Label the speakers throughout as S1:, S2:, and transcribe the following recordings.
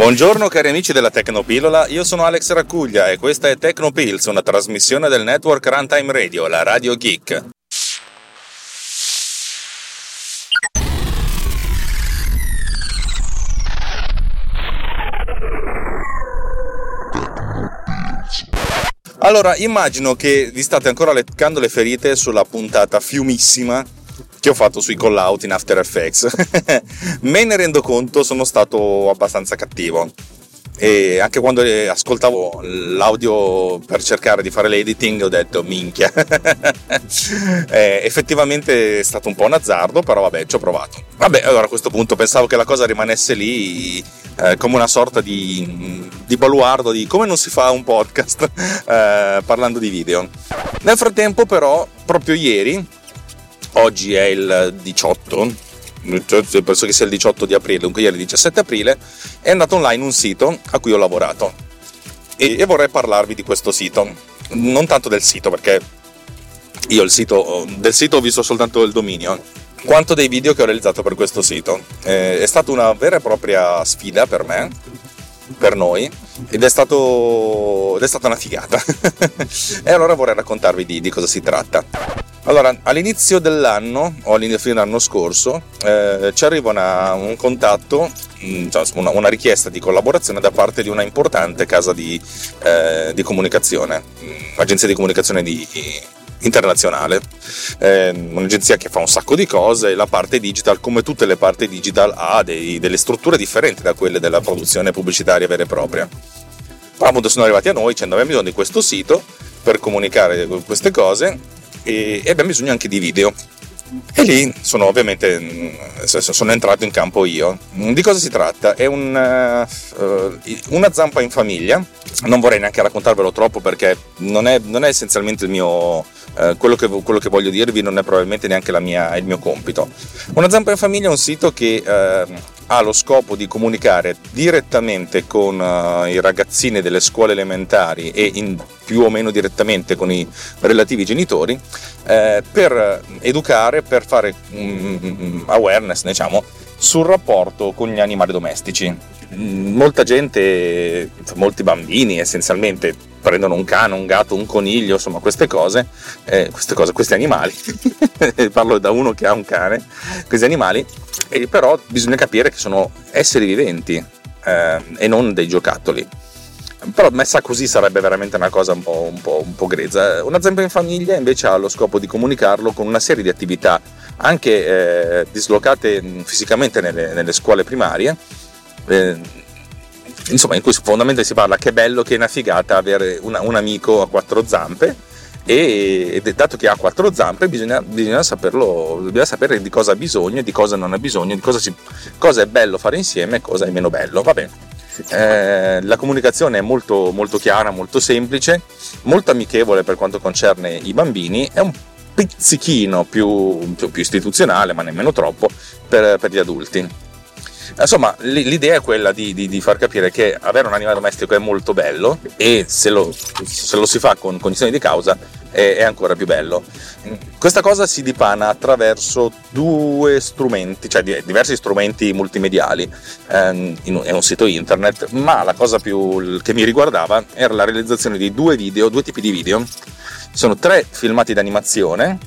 S1: Buongiorno cari amici della Tecnopillola, io sono Alex Raccuglia e questa è Tecnopills, una trasmissione del network Runtime Radio, la Radio Geek. Allora, immagino che vi state ancora leccando le ferite sulla puntata fiumissima che ho fatto sui call out in After Effects. Me ne rendo conto, sono stato abbastanza cattivo. E anche quando ascoltavo l'audio per cercare di fare l'editing ho detto minchia. eh, effettivamente è stato un po' un azzardo, però vabbè, ci ho provato. Vabbè, allora a questo punto pensavo che la cosa rimanesse lì eh, come una sorta di, di baluardo di come non si fa un podcast eh, parlando di video. Nel frattempo però, proprio ieri, oggi è il 18, penso che sia il 18 di aprile, dunque ieri il 17 aprile, è andato online un sito a cui ho lavorato e, e vorrei parlarvi di questo sito, non tanto del sito perché io sito, del sito ho visto soltanto il dominio, quanto dei video che ho realizzato per questo sito. Eh, è stata una vera e propria sfida per me, per noi, ed è, stato, ed è stata una figata. e allora vorrei raccontarvi di, di cosa si tratta. Allora, all'inizio dell'anno, o all'inizio dell'anno scorso, eh, ci arriva una, un contatto, mm, cioè una, una, richiesta di collaborazione da parte di una importante casa di, eh, di comunicazione, mm, di comunicazione di, internazionale, eh, un'agenzia che fa un sacco di cose, la parte digital, come tutte le parti digital, ha dei, delle strutture differenti da quelle della produzione pubblicitaria vera e propria. Ma appunto sono arrivati a noi dicendo abbiamo bisogno di questo sito per comunicare queste cose e, e abbiamo bisogno anche di video. E lì sono ovviamente mm, sono entrato in campo io. Di cosa si tratta? È un, uh, una zampa in famiglia. Non vorrei neanche raccontarvelo troppo perché non è, non è essenzialmente il mio, uh, quello, che, quello, che, voglio dirvi, non è probabilmente neanche mia, il mio compito. Una zampa in famiglia è un sito che ha lo scopo di comunicare direttamente con uh, i ragazzini delle scuole elementari e in, più o meno direttamente con i relativi genitori eh, per educare, per fare um, awareness diciamo, sul rapporto con gli animali domestici. Molta gente, molti bambini essenzialmente prendono un cane, un gatto, un coniglio, insomma queste cose, eh, queste cose, questi animali, parlo da uno che ha un cane, questi animali, e però bisogna capire che sono esseri viventi eh, e non dei giocattoli. Però messa così sarebbe veramente una cosa un po', un po', un po grezza. Una zampa in famiglia invece ha lo scopo di comunicarlo con una serie di attività anche eh, dislocate fisicamente nelle, nelle scuole primarie, eh, insomma, in cui fondamentalmente si parla che è bello, che è una figata avere una, un amico a quattro zampe. E, e dato che ha quattro zampe, bisogna, bisogna, saperlo, bisogna sapere di cosa ha bisogno, di cosa non ha bisogno, di cosa, si, cosa è bello fare insieme e cosa è meno bello. Va bene. Eh, la comunicazione è molto, molto chiara, molto semplice, molto amichevole per quanto concerne i bambini, è un pizzichino più, più, più istituzionale, ma nemmeno troppo, per, per gli adulti. Insomma, l'idea è quella di, di, di, far capire che avere un animale domestico è molto bello e se lo, se lo si fa con condizioni di causa è, è, ancora più bello. Questa cosa si dipana attraverso due strumenti, cioè diversi strumenti multimediali, ehm, in, un sito internet, ma la cosa più che mi riguardava era la realizzazione di due video, due tipi di video. Sono tre filmati d'animazione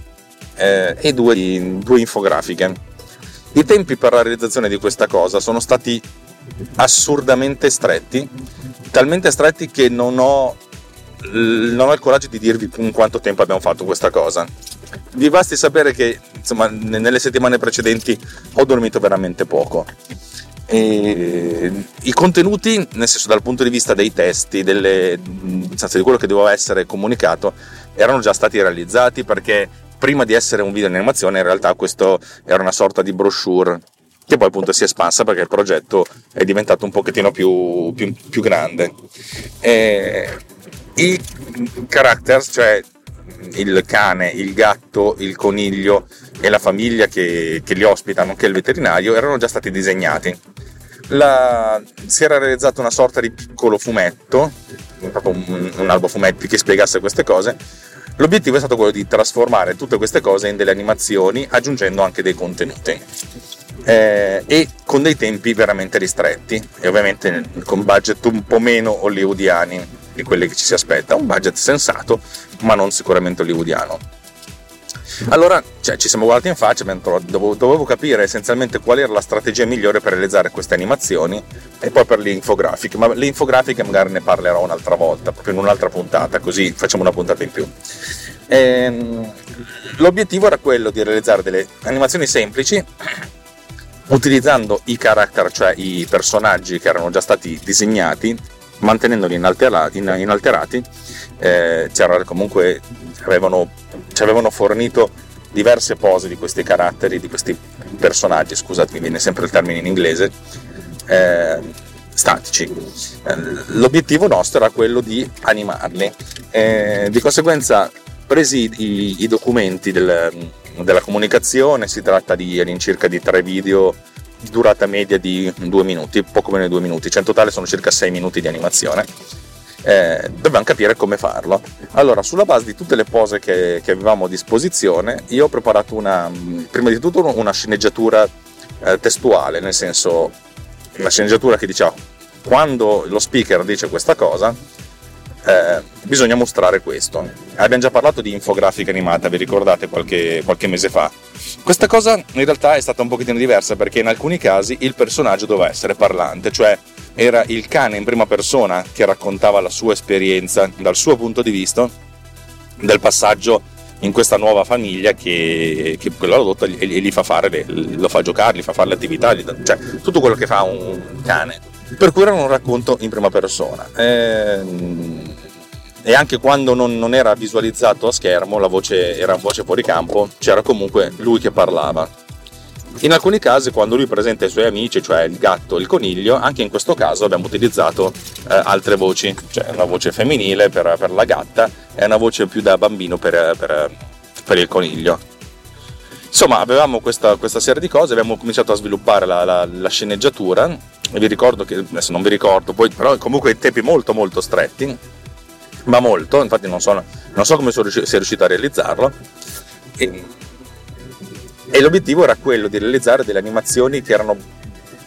S1: eh, e due, due infografiche i tempi per la realizzazione di questa cosa sono stati assurdamente stretti, talmente stretti che non ho, non ho il coraggio di dirvi in quanto tempo abbiamo fatto questa cosa. Vi basti sapere che insomma, nelle settimane precedenti ho dormito veramente poco. E I contenuti, nel senso dal punto di vista dei testi, delle, di quello che doveva essere comunicato, erano già stati realizzati perché prima di essere un video in animazione in realtà questo era una sorta di brochure che poi appunto si è espansa perché il progetto è diventato un pochettino più, più, più grande. E I characters, cioè il cane, il gatto, il coniglio e la famiglia che, che li ospita, nonché il veterinario, erano già stati disegnati. La, si era realizzato una sorta di piccolo fumetto, proprio un, un albo fumetti che spiegasse queste cose, L'obiettivo è stato quello di trasformare tutte queste cose in delle animazioni aggiungendo anche dei contenuti. Eh, e con dei tempi veramente ristretti e ovviamente con budget un po' meno hollywoodiani di quelli che ci si aspetta, un budget sensato ma non sicuramente hollywoodiano. Allora cioè, ci siamo guardati in faccia, dovevo, dovevo capire essenzialmente qual era la strategia migliore per realizzare queste animazioni e poi per le infografiche, ma le infografiche magari ne parlerò un'altra volta, proprio in un'altra puntata, così facciamo una puntata in più. Ehm, l'obiettivo era quello di realizzare delle animazioni semplici utilizzando i character, cioè i personaggi che erano già stati disegnati, mantenendoli inalterati, inalterati eh, comunque avevano, ci avevano fornito diverse pose di questi caratteri, di questi personaggi, scusate mi viene sempre il termine in inglese, eh, statici. Eh, l'obiettivo nostro era quello di animarli. Eh, di conseguenza, presi i, i documenti del, della comunicazione, si tratta di all'incirca di tre video durata media di due minuti, poco meno di due minuti, cioè in totale sono circa sei minuti di animazione eh, dovevamo capire come farlo. Allora, sulla base di tutte le pose che, che, avevamo a disposizione, io ho preparato una, prima di tutto una sceneggiatura eh, testuale, nel senso una sceneggiatura che diceva quando lo speaker dice questa cosa, eh, bisogna mostrare questo. Abbiamo già parlato di infografica animata, vi ricordate qualche, qualche, mese fa? Questa cosa in realtà è stata un pochettino diversa perché in alcuni casi il personaggio doveva essere parlante, cioè era il cane in prima persona che raccontava la sua esperienza dal suo punto di vista del passaggio in questa nuova famiglia che, che quella adotta e gli fa fare, le, lo fa giocare, gli fa fare le attività, cioè tutto quello che fa un cane. Per cui era un racconto in prima persona. E, ehm, e anche quando non, non, era visualizzato a schermo, la voce era voce fuori campo, c'era comunque lui che parlava. In alcuni casi, quando lui presenta i suoi amici, cioè il gatto e il coniglio, anche in questo caso abbiamo utilizzato eh, altre voci, cioè una voce femminile per, per, la gatta e una voce più da bambino per, per, per il coniglio. Insomma, avevamo questa, questa, serie di cose, abbiamo cominciato a sviluppare la, la, la, sceneggiatura. Vi ricordo che, adesso non vi ricordo, poi, però comunque in tempi molto molto stretti, ma molto, infatti non so, non so come sono riuscito, sia riuscito a realizzarlo. E, e l'obiettivo era quello di realizzare delle animazioni che erano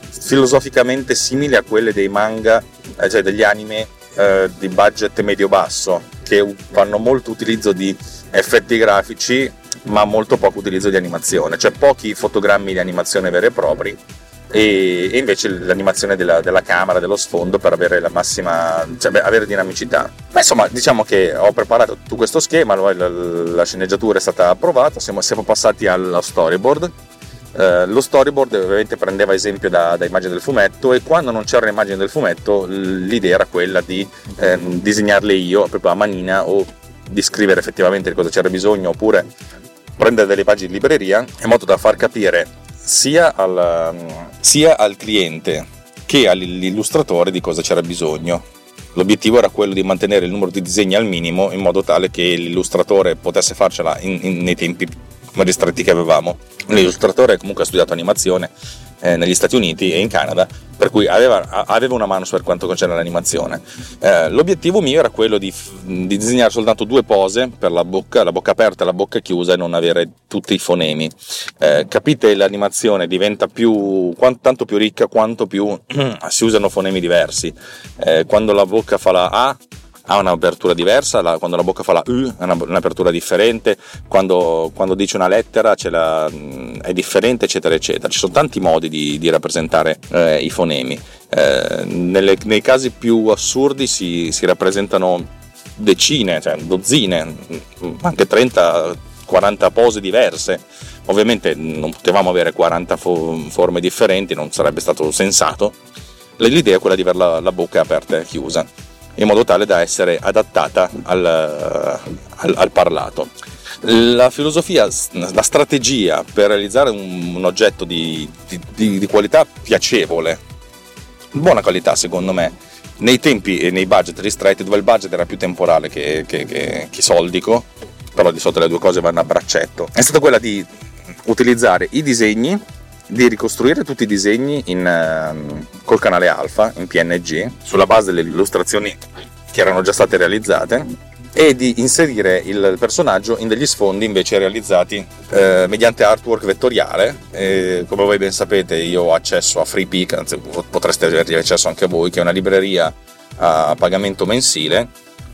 S1: filosoficamente simili a quelle dei manga, eh, cioè degli anime eh, di budget medio-basso, che fanno molto utilizzo di effetti grafici ma molto poco utilizzo di animazione, cioè pochi fotogrammi di animazione veri e propri e, invece l'animazione della, della, camera, dello sfondo per avere la massima, cioè avere dinamicità. Ma insomma, diciamo che ho preparato tutto questo schema, la, la sceneggiatura è stata approvata, siamo, siamo passati allo storyboard. Uh, lo storyboard ovviamente prendeva esempio da, da, immagini del fumetto e quando non c'erano immagini del fumetto l'idea era quella di eh, disegnarle io proprio a manina o di scrivere effettivamente cosa c'era bisogno oppure prendere delle pagine di libreria in modo da far capire sia al, sia al cliente che all'illustratore di cosa c'era bisogno. L'obiettivo era quello di mantenere il numero di disegni al minimo in modo tale che l'illustratore potesse farcela in, in, nei tempi ristretti che avevamo. L'illustratore comunque ha studiato animazione eh, negli Stati Uniti e in Canada, per cui aveva, aveva una mano per quanto concerne l'animazione. Eh, l'obiettivo mio era quello di, di, disegnare soltanto due pose per la bocca, la bocca aperta e la bocca chiusa e non avere tutti i fonemi. Eh, capite, l'animazione diventa più, tanto più ricca quanto più si usano fonemi diversi. Eh, quando la bocca fa la A, ha un'apertura diversa, la, quando la bocca fa la U ha un'apertura differente, quando, quando dice una lettera la, è differente, eccetera, eccetera. Ci sono tanti modi di, di rappresentare eh, i fonemi. Eh, nelle, nei casi più assurdi si, si rappresentano decine, cioè dozzine, anche 30, 40 pose diverse. Ovviamente non potevamo avere 40 fo- forme differenti, non sarebbe stato sensato. L'idea è quella di avere la, la bocca aperta e chiusa in modo tale da essere adattata al, al, al parlato. La filosofia, la strategia per realizzare un, un oggetto di, di, di, qualità piacevole, buona qualità secondo me, nei tempi e nei budget ristretti, dove il budget era più temporale che, che, che, che soldico, però di solito le due cose vanno a braccetto, è stata quella di utilizzare i disegni di ricostruire tutti i disegni in, uh, col canale alfa in PNG sulla base delle illustrazioni che erano già state realizzate e di inserire il personaggio in degli sfondi invece realizzati eh, mediante artwork vettoriale. E, come voi ben sapete, io ho accesso a FreePic, anzi potreste avere accesso anche voi, che è una libreria a pagamento mensile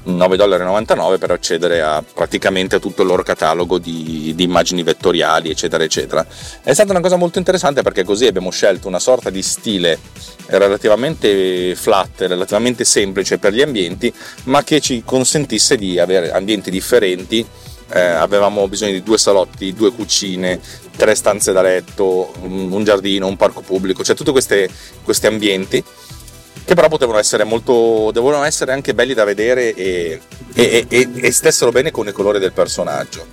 S1: 9,99$ per accedere a praticamente tutto il loro catalogo di, di, immagini vettoriali, eccetera, eccetera. È stata una cosa molto interessante perché così abbiamo scelto una sorta di stile relativamente flat, relativamente semplice per gli ambienti, ma che ci consentisse di avere ambienti differenti. Eh, avevamo bisogno di due salotti, due cucine, tre stanze da letto, un giardino, un parco pubblico, cioè tutti questi ambienti che però potevano essere molto dovevano essere anche belli da vedere e, e, e, e stessero bene con i colori del personaggio.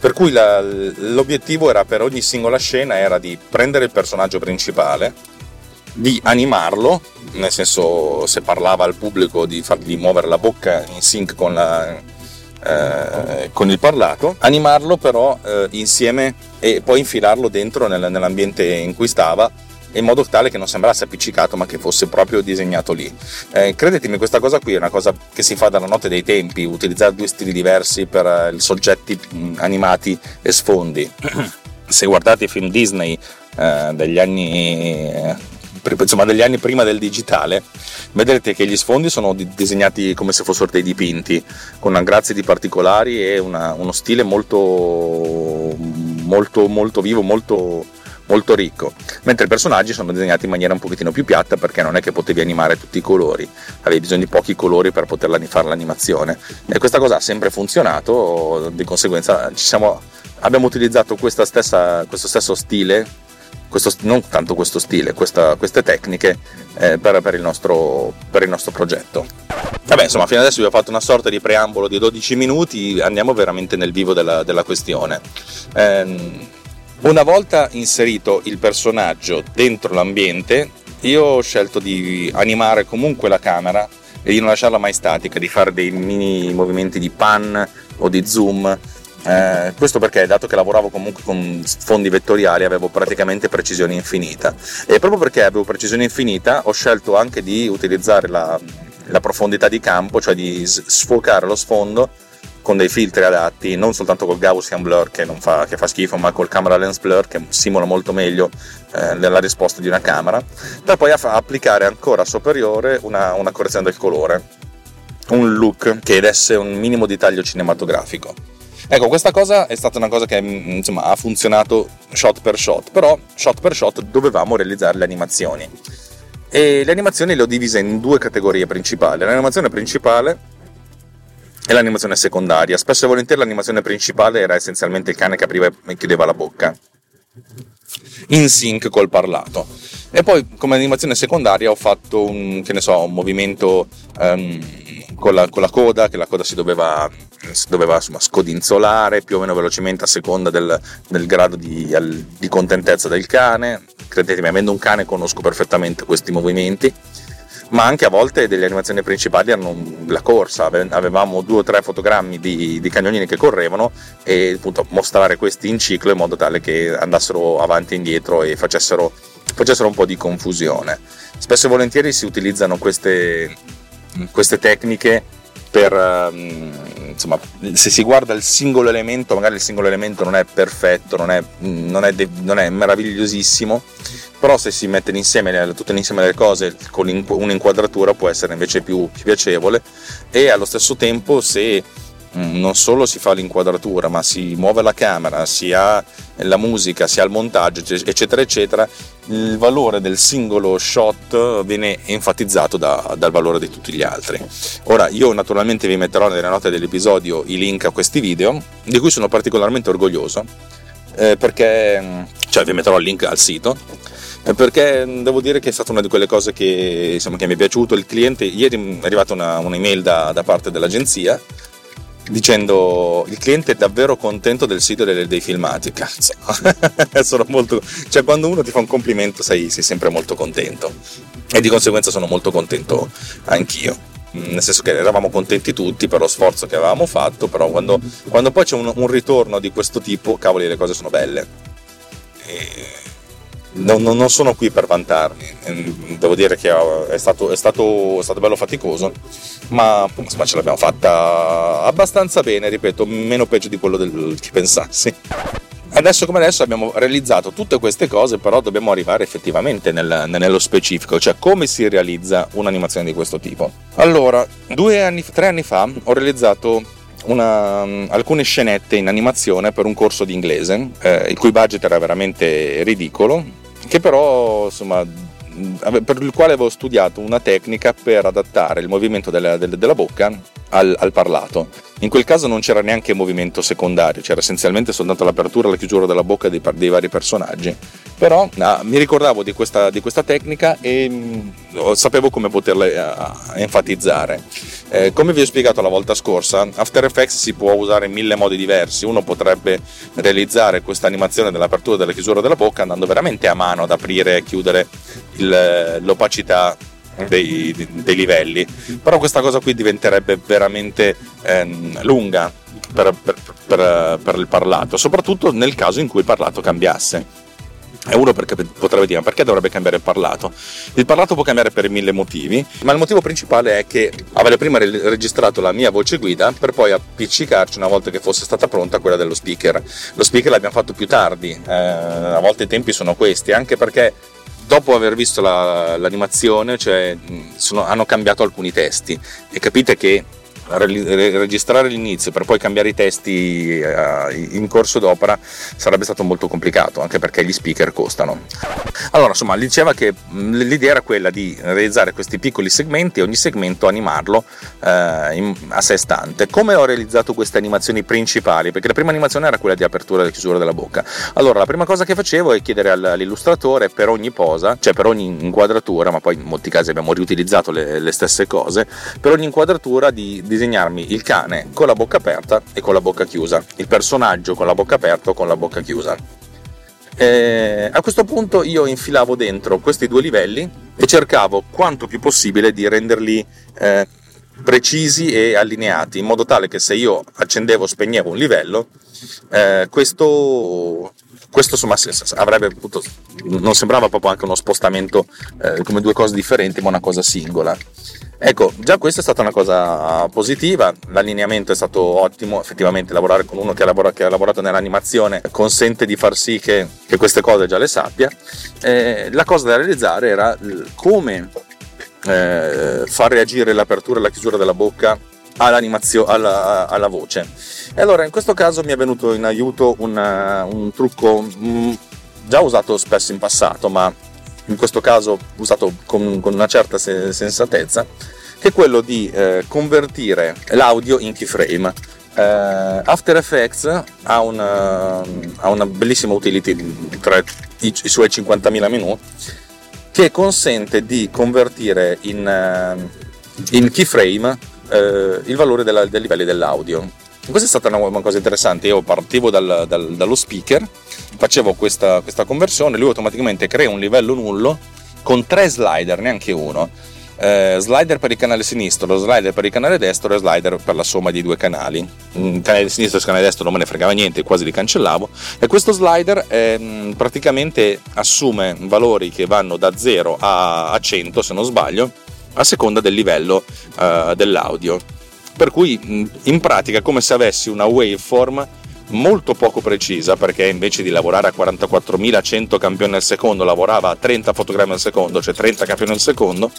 S1: Per cui la, l'obiettivo era per ogni singola scena era di prendere il personaggio principale di animarlo nel senso se parlava al pubblico di fargli muovere la bocca in sync con, la, eh, con il parlato animarlo però eh, insieme e poi infilarlo dentro nel, nell'ambiente in cui stava in modo tale che non sembrasse appiccicato ma che fosse proprio disegnato lì. Eh, credetemi, questa cosa qui è una cosa che si fa dalla notte dei tempi, utilizzare due stili diversi per eh, soggetti mm, animati e sfondi. Se guardate i film Disney eh, degli anni eh, insomma degli anni prima del digitale, vedrete che gli sfondi sono disegnati come se fossero dei dipinti, con una grazia di particolari e una, uno stile molto, molto, molto vivo, molto, molto ricco, mentre i personaggi sono disegnati in maniera un pochettino più piatta perché non è che potevi animare tutti i colori, avevi bisogno di pochi colori per poter fare l'animazione e questa cosa ha sempre funzionato, di conseguenza siamo, abbiamo utilizzato stessa, questo stesso stile, questo, non tanto questo stile, questa, queste tecniche eh, per, per, il nostro, per il nostro progetto. Vabbè, insomma, fino adesso vi ho fatto una sorta di preambolo di 12 minuti, andiamo veramente nel vivo della, della questione. Eh, una volta inserito il personaggio dentro l'ambiente, io ho scelto di animare comunque la camera e di non lasciarla mai statica, di fare dei mini movimenti di pan o di zoom. Eh, questo perché, dato che lavoravo comunque con fondi vettoriali, avevo praticamente precisione infinita. E proprio perché avevo precisione infinita, ho scelto anche di utilizzare la, la profondità di campo, cioè di sfocare lo sfondo con dei filtri adatti, non soltanto col Gaussian blur che, fa, che fa schifo, ma col camera lens blur che simula molto meglio eh, la risposta di una camera, per poi applicare ancora superiore una, una correzione del colore, un look che desse un minimo di taglio cinematografico. Ecco, questa cosa è stata una cosa che mm, insomma, ha funzionato shot per shot, però shot per shot dovevamo realizzare le animazioni. E le animazioni le ho divise in due categorie principali. L'animazione principale e l'animazione secondaria. Spesso e volentieri l'animazione principale era essenzialmente il cane che apriva e chiudeva la bocca, in sync col parlato. E poi come animazione secondaria ho fatto un, so, un movimento um, con, la, con, la, coda, che la coda si doveva, si doveva insomma, scodinzolare più o meno velocemente a seconda del, del grado di, al, di contentezza del cane. Credetemi, avendo un cane conosco perfettamente questi movimenti ma anche a volte delle animazioni principali erano la corsa, avevamo due o tre fotogrammi di, di cagnolini che correvano e appunto mostrare questi in ciclo in modo tale che andassero avanti e indietro e facessero, facessero un po' di confusione. Spesso e volentieri si utilizzano queste, queste tecniche per ehm, insomma se si guarda il singolo elemento magari il singolo elemento non è perfetto non è, non è, non è meravigliosissimo però se si mettono insieme tutte insieme le cose con un'inquadratura può essere invece più, più piacevole e allo stesso tempo se non solo si fa l'inquadratura, ma si muove la camera, si ha la musica, si ha il montaggio, eccetera, eccetera, il valore del singolo shot viene enfatizzato da, dal valore di tutti gli altri. Ora, io naturalmente vi metterò nelle note dell'episodio i link a questi video, di cui sono particolarmente orgoglioso, eh, perché, cioè vi metterò il link al sito, eh, perché devo dire che è stata una di quelle cose che, insomma, che mi è piaciuto. Il cliente, ieri è arrivata una, un'email da, da parte dell'agenzia dicendo il cliente è davvero contento del sito dei, dei filmati. Cazzo. Sono molto cioè quando uno ti fa un complimento sei, sei, sempre molto contento. E di conseguenza sono molto contento anch'io. Mm, nel senso che eravamo contenti tutti per lo sforzo che avevamo fatto però quando, quando poi c'è un, un, ritorno di questo tipo cavoli le cose sono belle. E non, non, sono qui per vantarmi, ehm, devo dire che è stato, è stato, è stato bello faticoso, ma insomma, ce l'abbiamo fatta abbastanza bene, ripeto, meno peggio di quello del, che pensassi. Adesso come adesso abbiamo realizzato tutte queste cose, però dobbiamo arrivare effettivamente nel, nello specifico, cioè come si realizza un'animazione di questo tipo. Allora, due anni, tre anni fa ho realizzato una, alcune scenette in animazione per un corso di inglese, eh, il cui budget era veramente ridicolo, che però insomma per il quale avevo studiato una tecnica per adattare il movimento della, della bocca al, al, parlato. In quel caso non c'era neanche movimento secondario, c'era essenzialmente soltanto l'apertura e la chiusura della bocca dei, dei vari personaggi. Però ah, mi ricordavo di questa, di questa tecnica e mh, mm, sapevo come poterla uh, enfatizzare. Eh, come vi ho spiegato la volta scorsa, After Effects si può usare in mille modi diversi. Uno potrebbe realizzare questa animazione dell'apertura e della chiusura della bocca andando veramente a mano ad aprire e chiudere il, l'opacità dei, dei, livelli. Però questa cosa qui diventerebbe veramente ehm, lunga per, per, per, per il parlato, soprattutto nel caso in cui il parlato cambiasse. E uno perché potrebbe dire perché dovrebbe cambiare il parlato? Il parlato può cambiare per mille motivi, ma il motivo principale è che avevo prima registrato la mia voce guida per poi appiccicarci una volta che fosse stata pronta quella dello speaker. Lo speaker l'abbiamo fatto più tardi, eh, a volte i tempi sono questi, anche perché dopo aver visto la, l'animazione cioè, sono, hanno cambiato alcuni testi. E capite che registrare l'inizio per poi cambiare i testi eh, in corso d'opera sarebbe stato molto complicato anche perché gli speaker costano. Allora insomma diceva che l'idea era quella di realizzare questi piccoli segmenti e ogni segmento animarlo eh, a sé stante. Come ho realizzato queste animazioni principali? Perché la prima animazione era quella di apertura e chiusura della bocca. Allora la prima cosa che facevo è chiedere all'illustratore per ogni posa cioè per ogni inquadratura ma poi in molti casi abbiamo riutilizzato le, le stesse cose per ogni inquadratura di, di disegnarmi il cane con la bocca aperta e con la bocca chiusa, il personaggio con la bocca aperta o con la bocca chiusa. E a questo punto io infilavo dentro questi due livelli e cercavo quanto più possibile di renderli eh, precisi e allineati in modo tale che se io accendevo o spegnevo un livello eh, questo, questo insomma avrebbe potuto, non sembrava proprio anche uno spostamento eh, come due cose differenti ma una cosa singola Ecco, già questa è stata una cosa positiva, l'allineamento è stato ottimo, effettivamente lavorare con uno che ha, lavorato, che ha lavorato nell'animazione consente di far sì che, che queste cose già le sappia. Eh, la cosa da realizzare era come eh, far reagire l'apertura e la chiusura della bocca alla, alla, voce. E allora in questo caso mi è venuto in aiuto un, un trucco mh, mm, già usato spesso in passato, ma in questo caso usato con, con una certa sensatezza, che è quello di eh, convertire l'audio in keyframe. Eh, After Effects ha una, ha una, bellissima utility tra i, i suoi 50.000 menu che consente di convertire in, uh, in keyframe uh, il valore della, dei livelli dell'audio. Questa è stata una, una cosa interessante, io partivo dal, dal, dallo speaker facevo questa, questa conversione, lui automaticamente crea un livello nullo con tre slider, neanche uno. Eh, slider per il canale sinistro, slider per il canale destro e slider per la somma di due canali. Il canale sinistro e il canale destro non me ne fregava niente, quasi li cancellavo. E questo slider eh, praticamente assume valori che vanno da 0 a, a 100, se non sbaglio, a seconda del livello eh, dell'audio. Per cui in pratica è come se avessi una waveform molto poco precisa perché invece di lavorare a 44.100 campioni al secondo lavorava a 30 fotogrammi al secondo, cioè 30 campioni al secondo,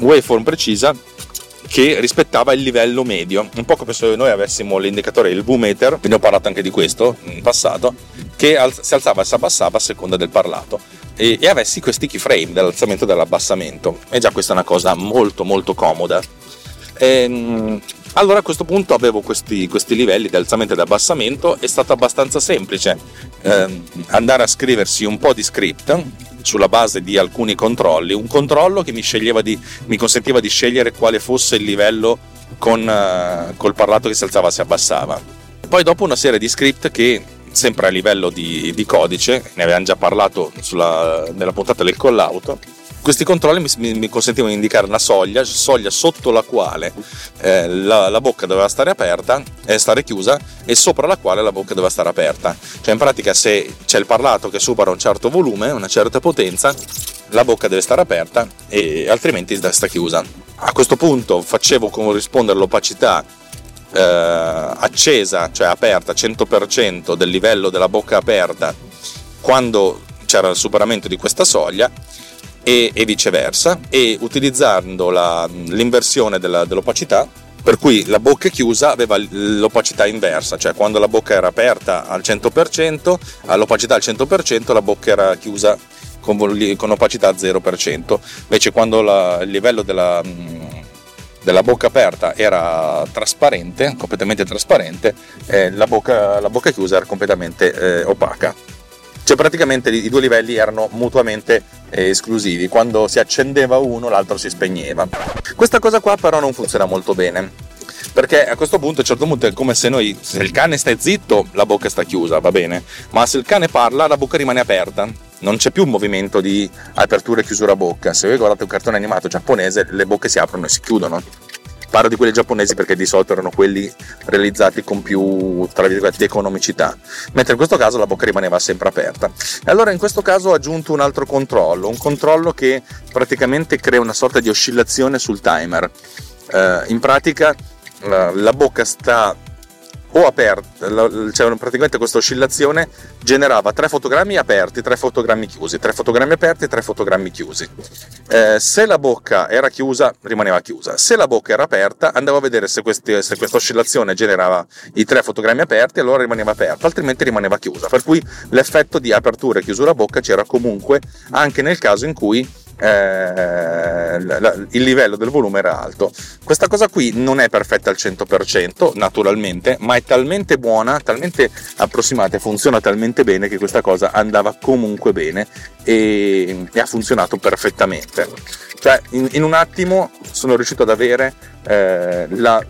S1: waveform precisa che rispettava il livello medio, un po' come se noi avessimo l'indicatore il V-meter, ne ho parlato anche di questo in passato, che si alzava e si abbassava a seconda del parlato. E, e avessi questi keyframe dell'alzamento e dell'abbassamento. E già questa è una cosa molto molto comoda. Ehm, allora a questo punto avevo questi, questi livelli di alzamento e di abbassamento, è stato abbastanza semplice eh, andare a scriversi un po' di script sulla base di alcuni controlli, un controllo che mi, di, mi consentiva di scegliere quale fosse il livello con uh, col parlato che si alzava e si abbassava. Poi dopo una serie di script che sempre a livello di, di codice, ne avevamo già parlato sulla, nella puntata del call out, questi controlli mi, mi, consentivano di indicare una soglia, soglia sotto la quale eh, la, la, bocca doveva stare aperta eh, stare chiusa e sopra la quale la bocca doveva stare aperta. Cioè in pratica se c'è il parlato che supera un certo volume, una certa potenza, la bocca deve stare aperta e altrimenti sta chiusa. A questo punto facevo corrispondere l'opacità eh, accesa, cioè aperta 100% del livello della bocca aperta quando c'era il superamento di questa soglia e, e viceversa e utilizzando la, l'inversione della, dell'opacità per cui la bocca chiusa aveva l'opacità inversa, cioè quando la bocca era aperta al 100%, all'opacità al 100% la bocca era chiusa con, con opacità al 0%, invece quando la, il livello della, della, bocca aperta era trasparente, completamente trasparente, eh, la, bocca, la, bocca, chiusa era completamente eh, opaca. Cioè praticamente i due livelli erano mutuamente eh, esclusivi, quando si accendeva uno l'altro si spegneva. Questa cosa qua però non funziona molto bene, perché a questo punto a un certo punto è come se noi, se il cane sta zitto, la bocca sta chiusa, va bene, ma se il cane parla la bocca rimane aperta. Non c'è più un movimento di apertura e chiusura bocca. Se voi guardate un cartone animato giapponese, le bocche si aprono e si chiudono. Parlo di quelli giapponesi perché di solito erano quelli realizzati con più, tra virgolette, economicità, mentre in questo caso la bocca rimaneva sempre aperta. E allora in questo caso ho aggiunto un altro controllo, un controllo che praticamente crea una sorta di oscillazione sul timer. Eh, in pratica la bocca sta o aperta, cioè praticamente questa oscillazione generava tre fotogrammi aperti, tre fotogrammi chiusi, tre fotogrammi aperti, tre fotogrammi chiusi. Eh, se la bocca era chiusa, rimaneva chiusa. Se la bocca era aperta, andavo a vedere se, questi, se questa oscillazione generava i tre fotogrammi aperti, allora rimaneva aperta, altrimenti rimaneva chiusa. Per cui l'effetto di apertura e chiusura bocca c'era comunque anche nel caso in cui eh, il livello del volume era alto. Questa cosa qui non è perfetta al 100%, naturalmente, ma è talmente buona, talmente approssimata e funziona talmente bene che questa cosa andava comunque bene e, e ha funzionato perfettamente. Cioè, in, in, un attimo sono riuscito ad avere eh, la,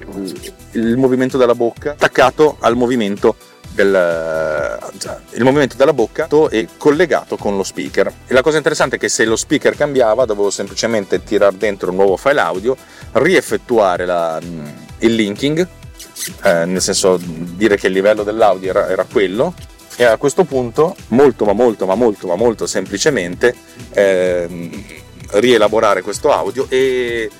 S1: il movimento della bocca attaccato al movimento del, cioè, il movimento della bocca è collegato con lo speaker. E la cosa interessante è che se lo speaker cambiava dovevo semplicemente tirare dentro un nuovo file audio, rieffettuare la, il linking, eh, nel senso dire che il livello dell'audio era, era, quello, e a questo punto, molto ma molto ma molto ma molto semplicemente, eh, rielaborare questo audio e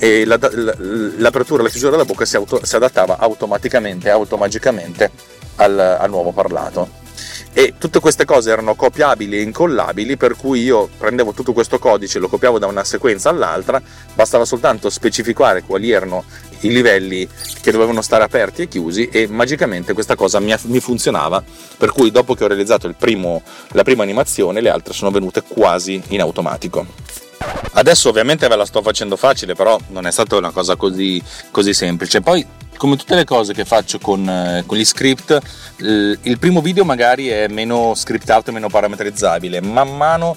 S1: e la, la, l'apertura e la chiusura della bocca si, auto, si adattava automaticamente, automagicamente al, al nuovo parlato. E tutte queste cose erano copiabili e incollabili per cui io prendevo tutto questo codice lo copiavo da una sequenza all'altra bastava soltanto specificare quali erano i livelli che dovevano stare aperti e chiusi e magicamente questa cosa mi, mi funzionava per cui dopo che ho realizzato primo, la prima animazione le altre sono venute quasi in automatico adesso ovviamente ve la sto facendo facile però non è stata una cosa così, così semplice poi come tutte le cose che faccio con, eh, con gli script, il primo video magari è meno scriptato e meno parametrizzabile. Man mano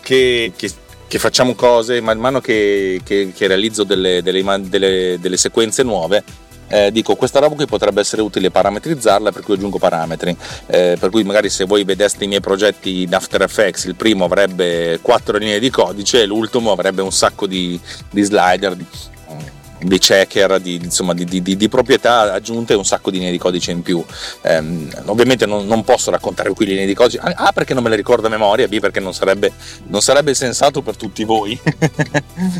S1: che, che, che facciamo cose, man mano che, che realizzo delle, delle, delle, delle sequenze nuove, eh, dico questa roba qui potrebbe essere utile parametrizzarla per cui aggiungo parametri eh, per cui magari se voi vedeste i miei progetti in After Effects il primo avrebbe quattro linee di codice e l'ultimo avrebbe un sacco di, di slider di, di checker, di, insomma, di, di, di, proprietà aggiunte un sacco di linee di codice in più. Eh, ovviamente non, non, posso raccontare qui le linee di codice, A perché non me le ricordo a memoria, B perché non sarebbe, non sarebbe sensato per tutti voi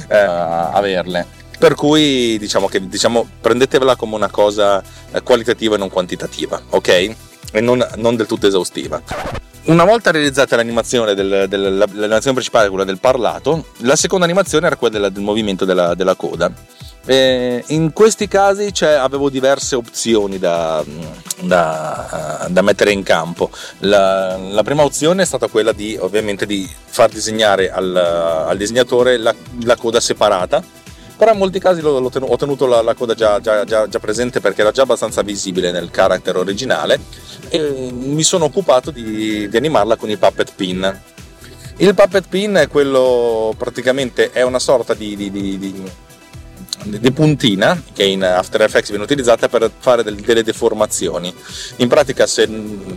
S1: eh, averle. Per cui diciamo che diciamo, prendetevela come una cosa eh, qualitativa e non quantitativa, ok? E non, non del tutto esaustiva. Una volta realizzata l'animazione, del, del, l'animazione principale, quella del parlato, la seconda animazione era quella del, del movimento della, della coda. E in questi casi cioè, avevo diverse opzioni da, da, da mettere in campo. La, la, prima opzione è stata quella di ovviamente di far disegnare al, al disegnatore la, la, coda separata. Però in molti casi ho tenuto, ho tenuto la, la, coda già, già, già, già, presente perché era già abbastanza visibile nel character originale e mi sono occupato di, di animarla con i puppet pin. Il puppet pin è quello praticamente è una sorta di, di, di di puntina che in After Effects viene utilizzata per fare delle deformazioni. In pratica se,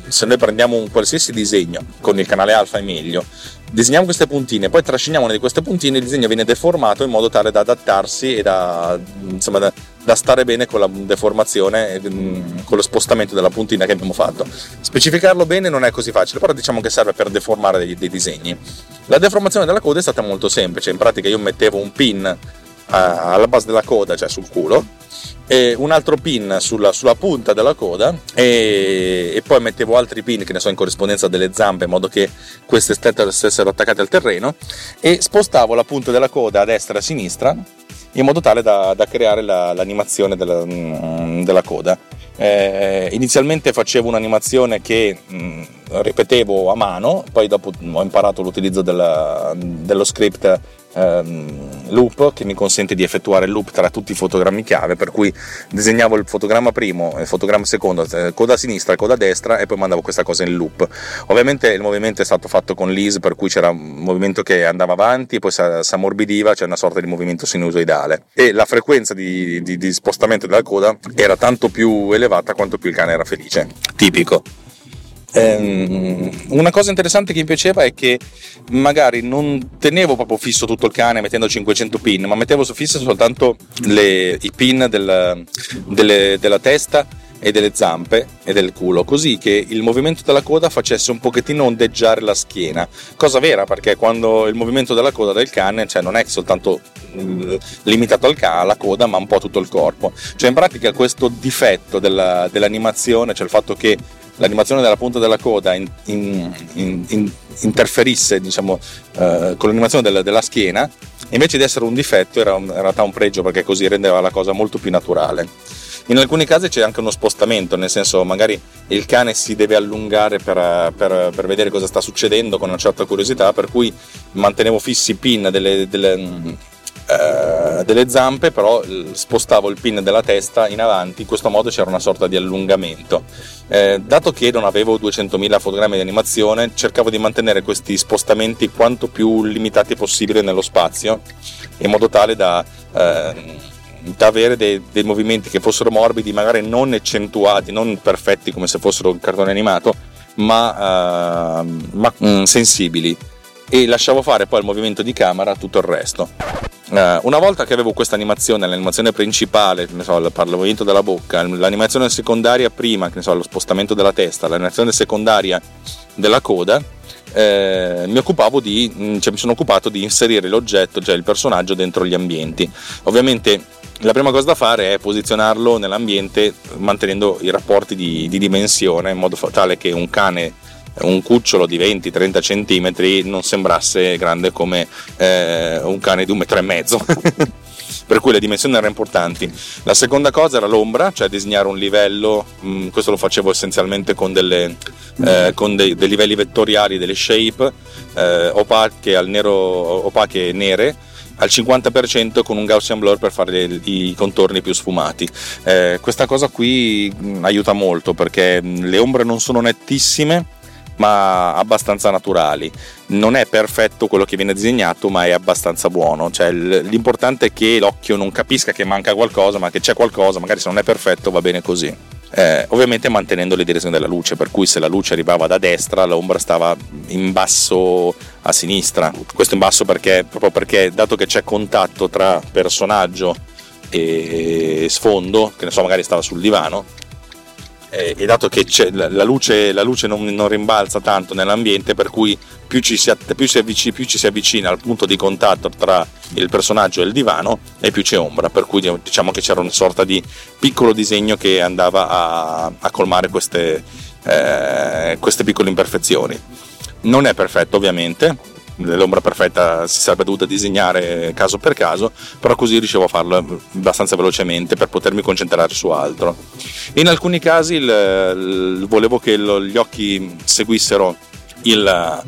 S1: se noi prendiamo un qualsiasi disegno con il canale alfa è meglio, disegniamo queste puntine, poi trasciniamo una di queste puntine, il disegno viene deformato in modo tale da adattarsi e da, insomma, da, da stare bene con la deformazione, mm, con lo spostamento della puntina che abbiamo fatto. Specificarlo bene non è così facile, però diciamo che serve per deformare dei, dei disegni. La deformazione della coda è stata molto semplice, in pratica io mettevo un pin alla base della coda, cioè sul culo, un altro pin sulla, sulla punta della coda e, e, poi mettevo altri pin che ne so in corrispondenza delle zampe in modo che queste stessero attaccate al terreno e spostavo la punta della coda a destra e a sinistra in modo tale da, da creare la, l'animazione della, mm, della coda. Eh, inizialmente facevo un'animazione che mh, mm, ripetevo a mano, poi dopo ho imparato l'utilizzo della, dello script ehm, loop che mi consente di effettuare il loop tra tutti i fotogrammi chiave, per cui disegnavo il fotogramma primo, il fotogramma secondo, eh, coda a sinistra coda a destra e poi mandavo questa cosa in loop. Ovviamente il movimento è stato fatto con l'IS, per cui c'era un movimento che andava avanti poi si ammorbidiva, c'è una sorta di movimento sinusoidale e la frequenza di, di, di spostamento della coda era tanto più elevata quanto più il cane era felice. Tipico. Ehm, una cosa interessante che mi piaceva è che magari non tenevo proprio fisso tutto il cane mettendo 500 pin, ma mettevo su fisso soltanto le, i pin del, delle, della testa e delle zampe e del culo, così che il movimento della coda facesse un pochettino ondeggiare la schiena, cosa vera perché quando il movimento della coda del cane cioè non è soltanto mm, limitato al ca- alla coda ma un po' tutto il corpo, cioè in pratica questo difetto della, dell'animazione, cioè il fatto che l'animazione della punta della coda in, in, in, interferisse diciamo, eh, con l'animazione della, della, schiena, invece di essere un difetto era in realtà un pregio perché così rendeva la cosa molto più naturale. In alcuni casi c'è anche uno spostamento, nel senso magari il cane si deve allungare per, per, per vedere cosa sta succedendo con una certa curiosità, per cui mantenevo fissi i pin delle, delle eh, delle zampe, però spostavo il pin della testa in avanti, in questo modo c'era una sorta di allungamento. Eh, dato che non avevo 200.000 fotogrammi di animazione, cercavo di mantenere questi spostamenti quanto più limitati possibile nello spazio, in modo tale da, eh, da avere dei, dei, movimenti che fossero morbidi, magari non accentuati, non perfetti come se fossero un cartone animato, ma, uh, ma mm, sensibili e lasciavo fare poi il movimento di camera tutto il resto. Uh, una volta che avevo questa animazione, l'animazione principale, ne so, il movimento della bocca, l'animazione secondaria prima, ne so, lo spostamento della testa, l'animazione secondaria della coda, eh, mi, di, mm, cioè, mi sono occupato di inserire l'oggetto, cioè il personaggio, dentro gli ambienti. Ovviamente la prima cosa da fare è posizionarlo nell'ambiente mantenendo i rapporti di, di dimensione in modo tale che un cane un cucciolo di 20-30 cm non sembrasse grande come eh, un cane di un metro e mezzo. per cui le dimensioni erano importanti. La seconda cosa era l'ombra, cioè disegnare un livello, mh, mm, questo lo facevo essenzialmente con, delle, eh, con dei, dei, livelli vettoriali, delle shape eh, opache, al nero, opache nere al 50% con un Gaussian blur per fare i contorni più sfumati. Eh, questa cosa qui mm, aiuta molto perché mm, le ombre non sono nettissime ma abbastanza naturali. Non è perfetto quello che viene disegnato, ma è abbastanza buono. Cioè, l'importante è che l'occhio non capisca che manca qualcosa, ma che c'è qualcosa, magari se non è perfetto va bene così. Eh, ovviamente mantenendo le direzioni della luce, per cui se la luce arrivava da destra, l'ombra stava in basso a sinistra. Questo in basso perché, proprio perché, dato che c'è contatto tra personaggio e sfondo, che ne so, magari stava sul divano, eh, e dato che la luce, la luce non, non, rimbalza tanto nell'ambiente, per cui più ci, si, più, si avvicina, più ci, si avvicina, al punto di contatto tra il personaggio e il divano e più c'è ombra, per cui diciamo che c'era una sorta di piccolo disegno che andava a, a colmare queste, eh, queste piccole imperfezioni. Non è perfetto ovviamente, l'ombra perfetta si sarebbe dovuta disegnare caso per caso, però così riuscivo a farlo abbastanza velocemente per potermi concentrare su altro. In alcuni casi il, il, volevo che lo, gli occhi seguissero il,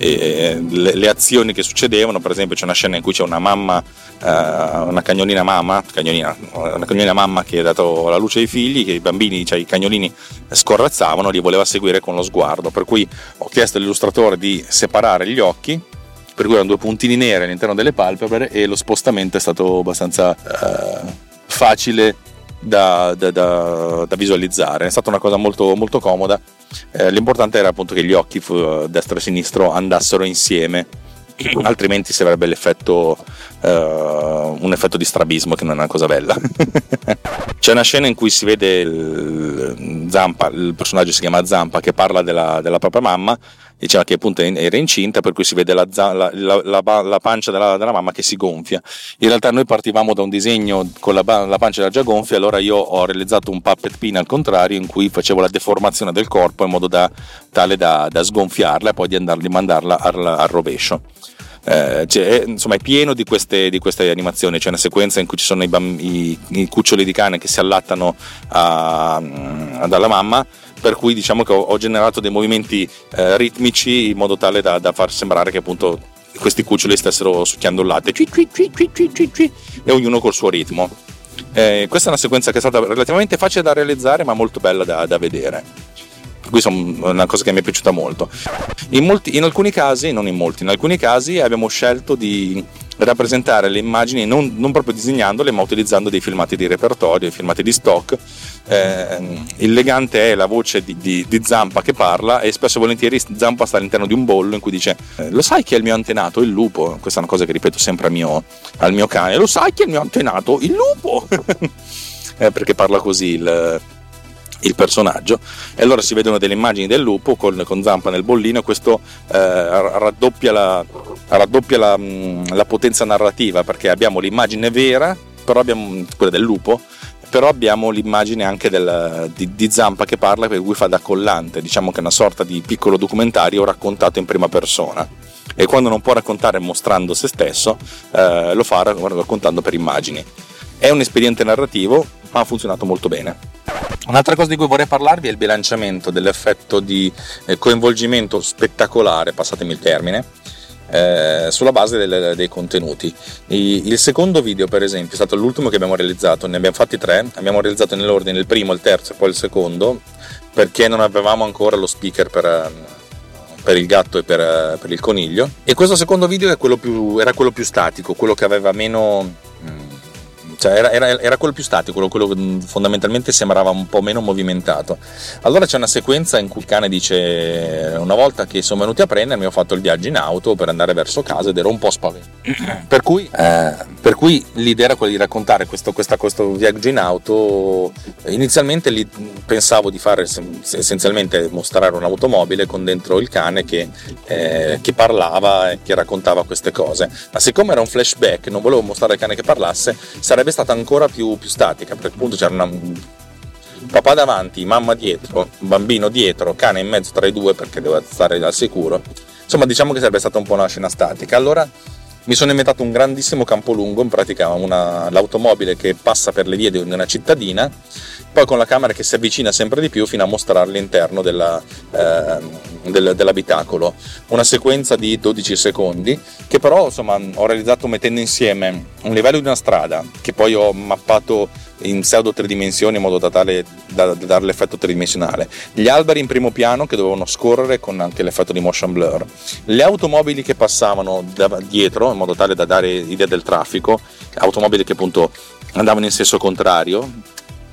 S1: eh, le, le, azioni che succedevano, per esempio c'è una scena in cui c'è una mamma, eh, una cagnolina mamma, cagnolina, una cagnolina mamma che ha dato la luce ai figli, che i bambini, cioè i cagnolini scorrazzavano, li voleva seguire con lo sguardo, per cui ho chiesto all'illustratore di separare gli occhi per cui erano due puntini neri all'interno delle palpebre e lo spostamento è stato abbastanza uh, facile da, da, da, da, visualizzare. È stata una cosa molto, molto comoda. Eh, l'importante era appunto che gli occhi destro e sinistro andassero insieme altrimenti si avrebbe l'effetto uh, un effetto di strabismo che non è una cosa bella c'è una scena in cui si vede il, Zampa il personaggio si chiama Zampa che parla della, della propria mamma diceva che appunto era incinta per cui si vede la, la, la, la pancia della, della, mamma che si gonfia. In realtà noi partivamo da un disegno con la, pancia già gonfia allora io ho realizzato un puppet pin al contrario in cui facevo la deformazione del corpo in modo da, tale da, da sgonfiarla e poi di, andar, di mandarla al, al rovescio. Eh, cioè, insomma è pieno di queste, di queste, animazioni. C'è una sequenza in cui ci sono i, bamb- i, i cuccioli di cane che si allattano a, a, dalla mamma per cui diciamo che ho, ho generato dei movimenti eh, ritmici in modo tale da, da, far sembrare che appunto questi cuccioli stessero succhiando il latte e ognuno col suo ritmo eh, questa è una sequenza che è stata relativamente facile da realizzare ma molto bella da, da vedere questa è una cosa che mi è piaciuta molto. In, molti, in alcuni casi, non in molti, in alcuni casi abbiamo scelto di rappresentare le immagini non, non, proprio disegnandole ma utilizzando dei filmati di repertorio, dei filmati di stock. Eh, il legante è la voce di, di, di, Zampa che parla e spesso e volentieri Zampa sta all'interno di un bollo in cui dice eh, lo sai chi è il mio antenato? Il lupo. Questa è una cosa che ripeto sempre al mio, al mio cane. Lo sai chi è il mio antenato? Il lupo! eh, perché parla così il il personaggio e allora si vedono delle immagini del lupo con, con Zampa nel bollino questo eh, raddoppia, la, raddoppia la, mm, la, potenza narrativa perché abbiamo l'immagine vera però abbiamo quella del lupo però abbiamo l'immagine anche del, di, di, Zampa che parla per cui fa da collante diciamo che è una sorta di piccolo documentario raccontato in prima persona. E quando non può raccontare mostrando se stesso eh, lo fa raccontando per immagini è un espediente narrativo ma ha funzionato molto bene Un'altra cosa di cui vorrei parlarvi è il bilanciamento dell'effetto di eh, coinvolgimento spettacolare, passatemi il termine, eh, sulla base del, dei contenuti. il secondo video, per esempio, è stato l'ultimo che abbiamo realizzato, ne abbiamo fatti tre, abbiamo realizzato nell'ordine il primo, il terzo e poi il secondo, perché non avevamo ancora lo speaker per, per il gatto e per, per, il coniglio. E questo secondo video quello più, era quello più statico, quello che aveva meno cioè era, era, era, quello più statico, quello, quello fondamentalmente sembrava un po' meno movimentato. Allora c'è una sequenza in cui il cane dice: Una volta che sono venuti a prendermi, ho fatto il viaggio in auto per andare verso casa ed ero un po' spaventato. per, cui, eh, per cui l'idea era quella di raccontare questo, questa, questo viaggio in auto. Inizialmente lì pensavo di fare essenzialmente mostrare un'automobile con dentro il cane che, eh, che parlava e che raccontava queste cose. Ma siccome era un flashback, non volevo mostrare il cane che parlasse, sarebbe sarebbe stata ancora più, più statica, perché appunto c'era una, papà davanti, mamma dietro, bambino dietro, cane in mezzo tra i due perché doveva stare al sicuro. Insomma, diciamo che sarebbe stata un po' una scena statica. Allora mi sono inventato un grandissimo campo lungo, in pratica una, l'automobile che passa per le vie di una cittadina, poi con la camera che si avvicina sempre di più fino a mostrare l'interno della, eh, del, dell'abitacolo. Una sequenza di 12 secondi che però insomma, ho realizzato mettendo insieme un livello di una strada che poi ho mappato in pseudo tre dimensioni in modo da, tale, da, da dare l'effetto tridimensionale. Gli alberi in primo piano che dovevano scorrere con anche l'effetto di motion blur. Le automobili che passavano da, dietro in modo tale da dare idea del traffico, automobili che appunto andavano in senso contrario,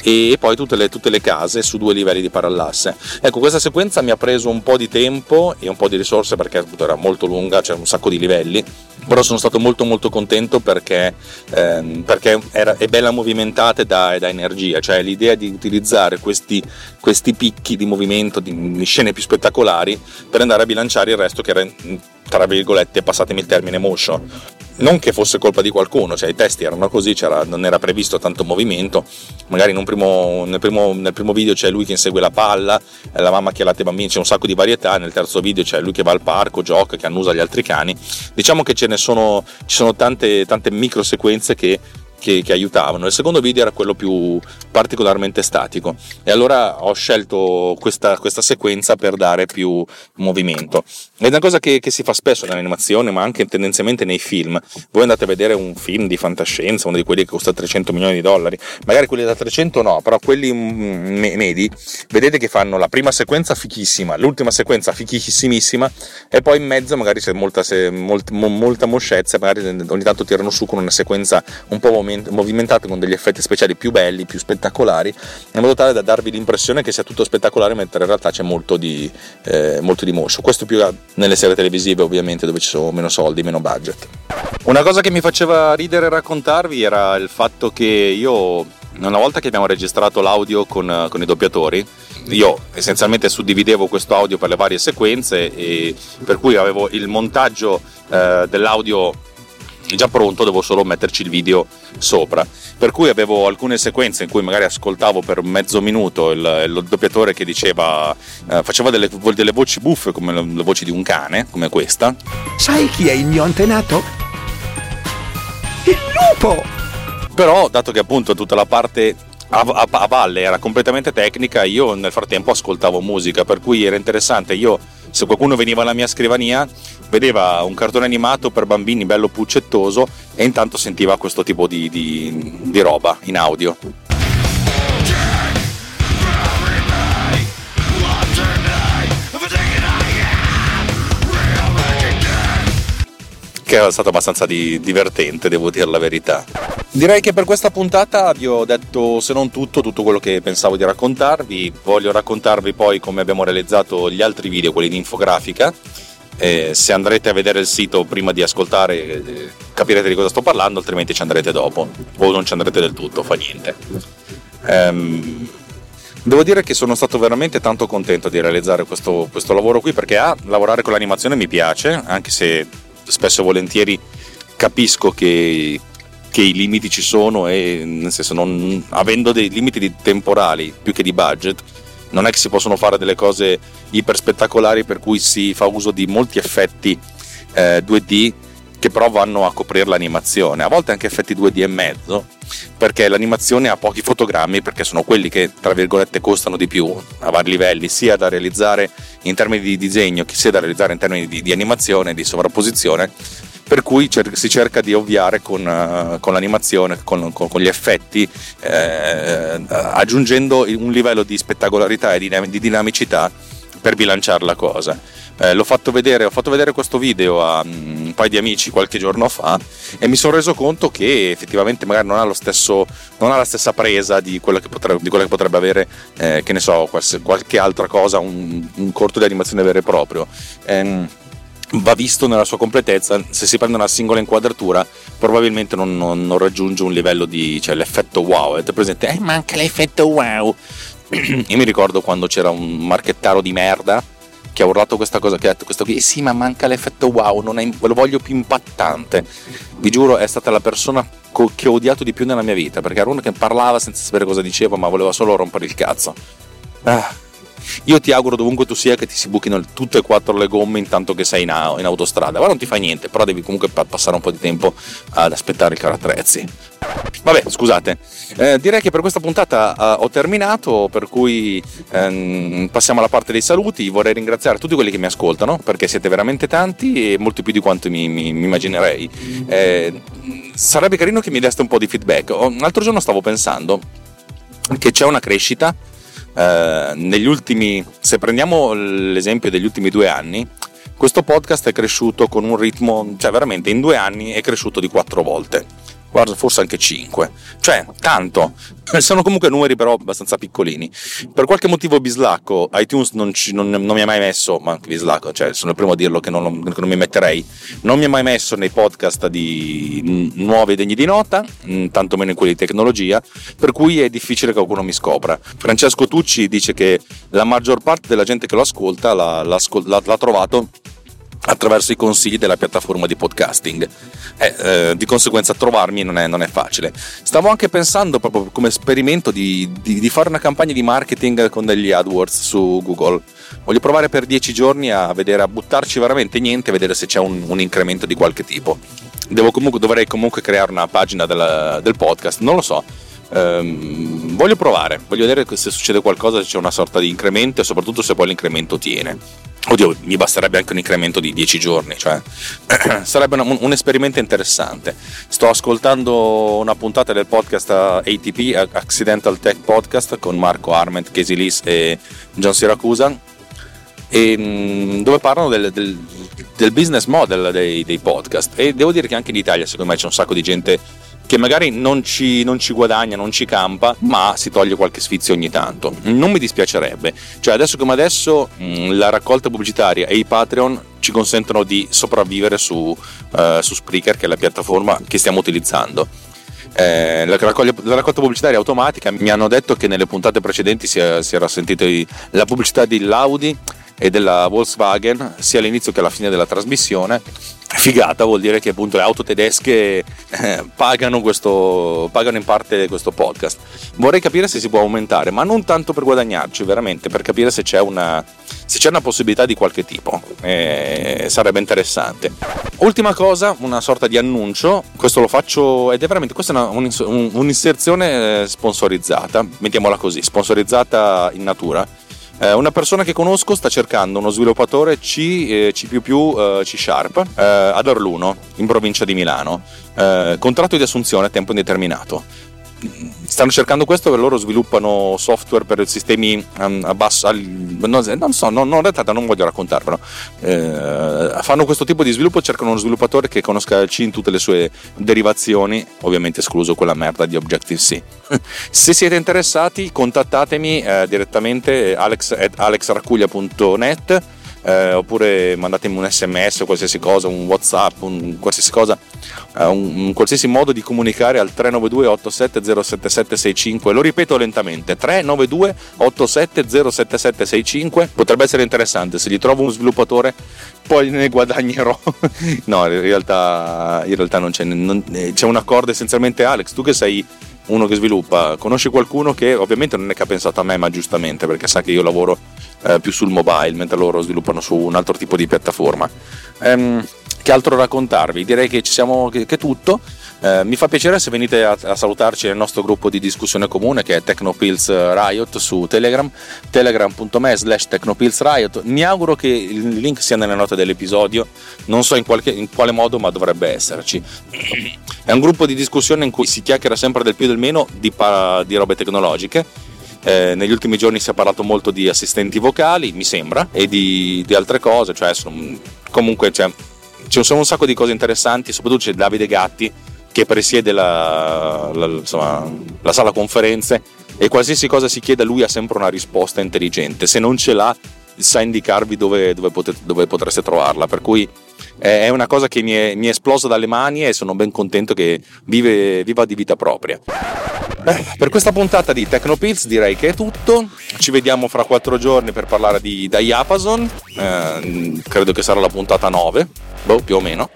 S1: e poi tutte le, tutte le, case su due livelli di parallasse. Ecco, questa sequenza mi ha preso un po' di tempo e un po' di risorse perché era molto lunga, c'era un sacco di livelli, però sono stato molto molto contento perché, ehm, perché era, è bella movimentata e dà, dà, energia, cioè l'idea di utilizzare questi, questi picchi di movimento, di, di scene più spettacolari per andare a bilanciare il resto che era tra virgolette, passatemi il termine, motion. Non che fosse colpa di qualcuno, cioè i testi erano così, non era previsto tanto movimento. Magari primo, nel, primo, nel, primo, video c'è lui che insegue la palla, la mamma che latte i bambini, c'è un sacco di varietà. Nel terzo video c'è lui che va al parco, gioca, che annusa gli altri cani. Diciamo che ce ne sono, ci sono tante, tante micro sequenze che che, che, aiutavano. Il secondo video era quello più particolarmente statico e allora ho scelto questa, questa sequenza per dare più movimento. È una cosa che, che, si fa spesso nell'animazione, ma anche tendenzialmente nei film. Voi andate a vedere un film di fantascienza, uno di quelli che costa 300 milioni di dollari, magari quelli da 300 no, però quelli mm, medi, vedete che fanno la prima sequenza fichissima, l'ultima sequenza fichissimissima e poi in mezzo magari c'è molta, molta, molta moscezza, magari ogni tanto tirano su con una sequenza un po' movimentata con degli effetti speciali più belli, più spettacolari, in modo tale da darvi l'impressione che sia tutto spettacolare, mentre in realtà c'è molto di, eh, molto di motion. Questo più nelle serie televisive, ovviamente, dove ci sono meno soldi, meno budget. Una cosa che mi faceva ridere raccontarvi era il fatto che io, una volta che abbiamo registrato l'audio con, con i doppiatori, io essenzialmente suddividevo questo audio per le varie sequenze e per cui avevo il montaggio eh, dell'audio già pronto, devo solo metterci il video sopra. Per cui avevo alcune sequenze in cui magari ascoltavo per mezzo minuto il, il doppiatore che diceva, eh, faceva delle, delle, voci buffe come le, le voci di un cane, come questa.
S2: Sai chi è il mio antenato? Il lupo!
S1: Però, dato che appunto tutta la parte a, a, a, valle era completamente tecnica, io nel frattempo ascoltavo musica, per cui era interessante. Io, se qualcuno veniva alla mia scrivania, vedeva un cartone animato per bambini bello puccettoso e intanto sentiva questo tipo di, di, di roba in audio. che è stato abbastanza di, divertente, devo dire la verità. Direi che per questa puntata vi ho detto, se non tutto, tutto quello che pensavo di raccontarvi. Voglio raccontarvi poi come abbiamo realizzato gli altri video, quelli di infografica. Eh, se andrete a vedere il sito prima di ascoltare eh, capirete di cosa sto parlando, altrimenti ci andrete dopo o non ci andrete del tutto, fa niente. Um, devo dire che sono stato veramente tanto contento di realizzare questo, questo lavoro qui perché a lavorare con l'animazione mi piace, anche se spesso e volentieri capisco che, che i limiti ci sono e nel senso non, avendo dei limiti temporali più che di budget non è che si possono fare delle cose iper spettacolari per cui si fa uso di molti effetti eh, 2D che però vanno a coprire l'animazione, a volte anche effetti 2D e mezzo, perché l'animazione ha pochi fotogrammi, perché sono quelli che tra virgolette costano di più a vari livelli, sia da realizzare in termini di disegno, sia da realizzare in termini di, di animazione, di sovrapposizione, per cui cer- si cerca di ovviare con, uh, con l'animazione, con, con, con, gli effetti, eh, aggiungendo un livello di spettacolarità e di, di dinamicità per bilanciare la cosa. Eh, l'ho fatto vedere, ho fatto vedere questo video a um, un paio di amici qualche giorno fa e mi sono reso conto che effettivamente magari non ha, stesso, non ha la stessa presa di quella che potrebbe, quella che potrebbe avere, eh, che ne so, qualche altra cosa, un, un, corto di animazione vero e proprio. Eh, va visto nella sua completezza, se si prende una singola inquadratura probabilmente non, non, non raggiunge un livello di, cioè l'effetto wow, avete presente? Eh, manca l'effetto wow. Io mi ricordo quando c'era un marchettaro di merda che ha urlato questa cosa, che ha detto questo qui, eh sì ma manca l'effetto wow, non è, lo voglio più impattante. Vi giuro è stata la persona co- che ho odiato di più nella mia vita, perché era uno che parlava senza sapere cosa diceva, ma voleva solo rompere il cazzo. Ah io ti auguro dovunque tu sia che ti si buchino tutte e quattro le gomme intanto che sei in, in autostrada. Ma non ti fa niente, però devi comunque passare un po' di tempo ad aspettare il carattrezzi. Vabbè, scusate, eh, direi che per questa puntata eh, ho terminato, per cui ehm, passiamo alla parte dei saluti. Vorrei ringraziare tutti quelli che mi ascoltano, perché siete veramente tanti e molti più di quanto mi, mi, mi immaginerei. Eh, sarebbe carino che mi deste un po' di feedback. Un altro giorno stavo pensando che c'è una crescita eh, negli ultimi, se prendiamo l'esempio degli ultimi due anni, questo podcast è cresciuto con un ritmo, cioè veramente in due anni è cresciuto di quattro volte guarda forse anche 5, cioè tanto, sono comunque numeri però abbastanza piccolini. Per qualche motivo bislacco, iTunes non, ci, non, non mi ha mai messo, ma anche bislacco, cioè sono il primo a dirlo che non, che non mi metterei, non mi ha mai messo nei podcast di nuovi degni di nota, tantomeno in quelli di tecnologia, per cui è difficile che qualcuno mi scopra. Francesco Tucci dice che la maggior parte della gente che lo ascolta l'ha, l'ha, l'ha trovato attraverso i consigli della piattaforma di podcasting. Eh, eh, di conseguenza trovarmi non è, non è, facile. Stavo anche pensando proprio come esperimento di, di, di, fare una campagna di marketing con degli AdWords su Google. Voglio provare per 10 giorni a vedere, a buttarci veramente niente e vedere se c'è un, un incremento di qualche tipo. Comunque, dovrei comunque creare una pagina del, del podcast, non lo so. Um, voglio provare, voglio vedere se succede qualcosa, se c'è una sorta di incremento e soprattutto se poi l'incremento tiene. Oddio, mi basterebbe anche un incremento di 10 giorni, cioè sarebbe un, un, esperimento interessante. Sto ascoltando una puntata del podcast ATP, Accidental Tech Podcast, con Marco Arment, Casey Lees e John Siracusa, e, mm, dove parlano del, del, del business model dei, dei, podcast. E devo dire che anche in Italia, secondo me, c'è un sacco di gente che magari non ci, non ci, guadagna, non ci campa, ma si toglie qualche sfizio ogni tanto. Non mi dispiacerebbe. Cioè, adesso come adesso, mm, la raccolta pubblicitaria e i Patreon ci consentono di sopravvivere su, uh, su Spreaker, che è la piattaforma che stiamo utilizzando. Eh, la, raccolta pubblicitaria automatica mi hanno detto che nelle puntate precedenti si, si era sentito la pubblicità di Laudi e della Volkswagen sia all'inizio che alla fine della trasmissione. Figata vuol dire che appunto le auto tedesche eh, pagano, questo, pagano in parte questo podcast. Vorrei capire se si può aumentare ma non tanto per guadagnarci veramente per capire se c'è una, se c'è una possibilità di qualche tipo. Eh, sarebbe interessante. Ultima cosa una sorta di annuncio. Questo lo faccio ed è veramente questa è una, un'inserzione eh, sponsorizzata. Mettiamola così sponsorizzata in natura eh, una persona che conosco sta cercando uno sviluppatore C, eh, C++ eh, C Sharp eh, ad Orluno, in provincia di Milano. Eh, contratto di assunzione a tempo indeterminato stanno cercando questo perché loro sviluppano software per sistemi um, a basso non, non so non, non, non voglio raccontarvelo. Eh, fanno questo tipo di sviluppo cercano uno sviluppatore che conosca il C in tutte le sue derivazioni ovviamente escluso quella merda di Objective-C. Se siete interessati contattatemi eh, direttamente alex at alexracuglia.net eh, oppure mandatemi un sms o qualsiasi cosa, un whatsapp, un qualsiasi cosa, eh, un, un, qualsiasi modo di comunicare al 392 87 lo ripeto lentamente, 392 87 potrebbe essere interessante, se gli trovo un sviluppatore poi ne guadagnerò. no, in realtà, in realtà non c'è, non, eh, c'è un accordo essenzialmente Alex, tu che sei uno che sviluppa, conosci qualcuno che ovviamente non è che ha pensato a me, ma giustamente perché sa che io lavoro eh, più sul mobile, mentre loro sviluppano su un altro tipo di piattaforma. Ehm, che altro raccontarvi? Direi che ci siamo, che, che tutto. Eh, mi fa piacere se venite a, a, salutarci nel nostro gruppo di discussione comune che è Technopills Riot su Telegram, telegram.me slash Technopills Riot. Mi auguro che il link sia nelle note dell'episodio, non so in, qualche, in quale modo, ma dovrebbe esserci. È un gruppo di discussione in cui si chiacchiera sempre del più e del meno di, di robe tecnologiche. Eh, negli ultimi giorni si è parlato molto di assistenti vocali, mi sembra, e di, di altre cose, cioè sono, comunque cioè, ci sono un sacco di cose interessanti, soprattutto c'è Davide Gatti che presiede la, la, insomma, la sala conferenze e qualsiasi cosa si chieda lui ha sempre una risposta intelligente, se non ce l'ha sa indicarvi dove, dove, potete, dove potreste trovarla, per cui è una cosa che mi è, mi è, esplosa dalle mani e sono ben contento che vive, viva di vita propria. Beh, per questa puntata di Tecnopills direi che è tutto, ci vediamo fra quattro giorni per parlare di Diapason, eh, credo che sarà la puntata 9, boh, più o meno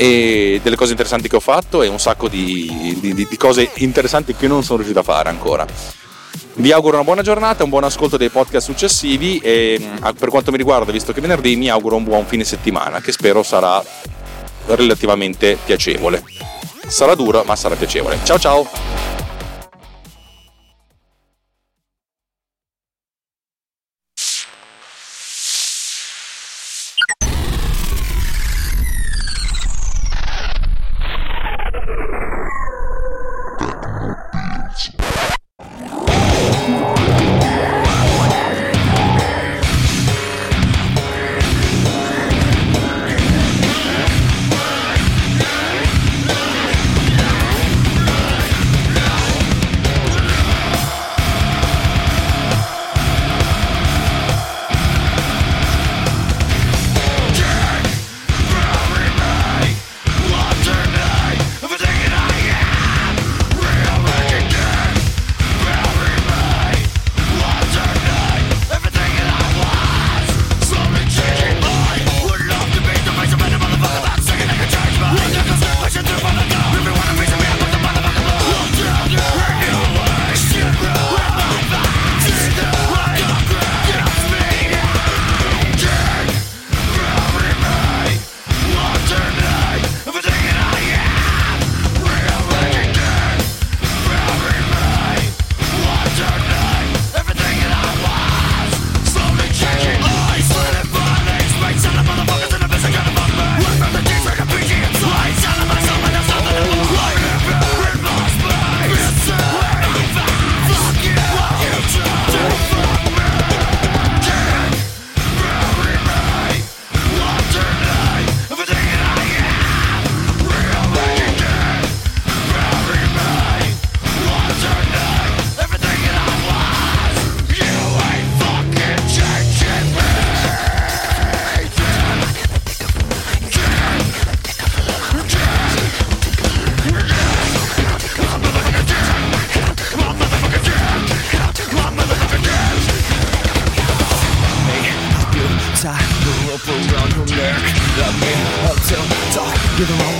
S1: e delle cose interessanti che ho fatto e un sacco di, di, di cose interessanti che non sono riuscito a fare ancora. Vi auguro una buona giornata, un buon ascolto dei podcast successivi e mm, per quanto mi riguarda, visto che venerdì, mi auguro un buon fine settimana che spero sarà relativamente piacevole. Sarà duro, ma sarà piacevole. Ciao ciao!
S3: in until dark. You're the wrong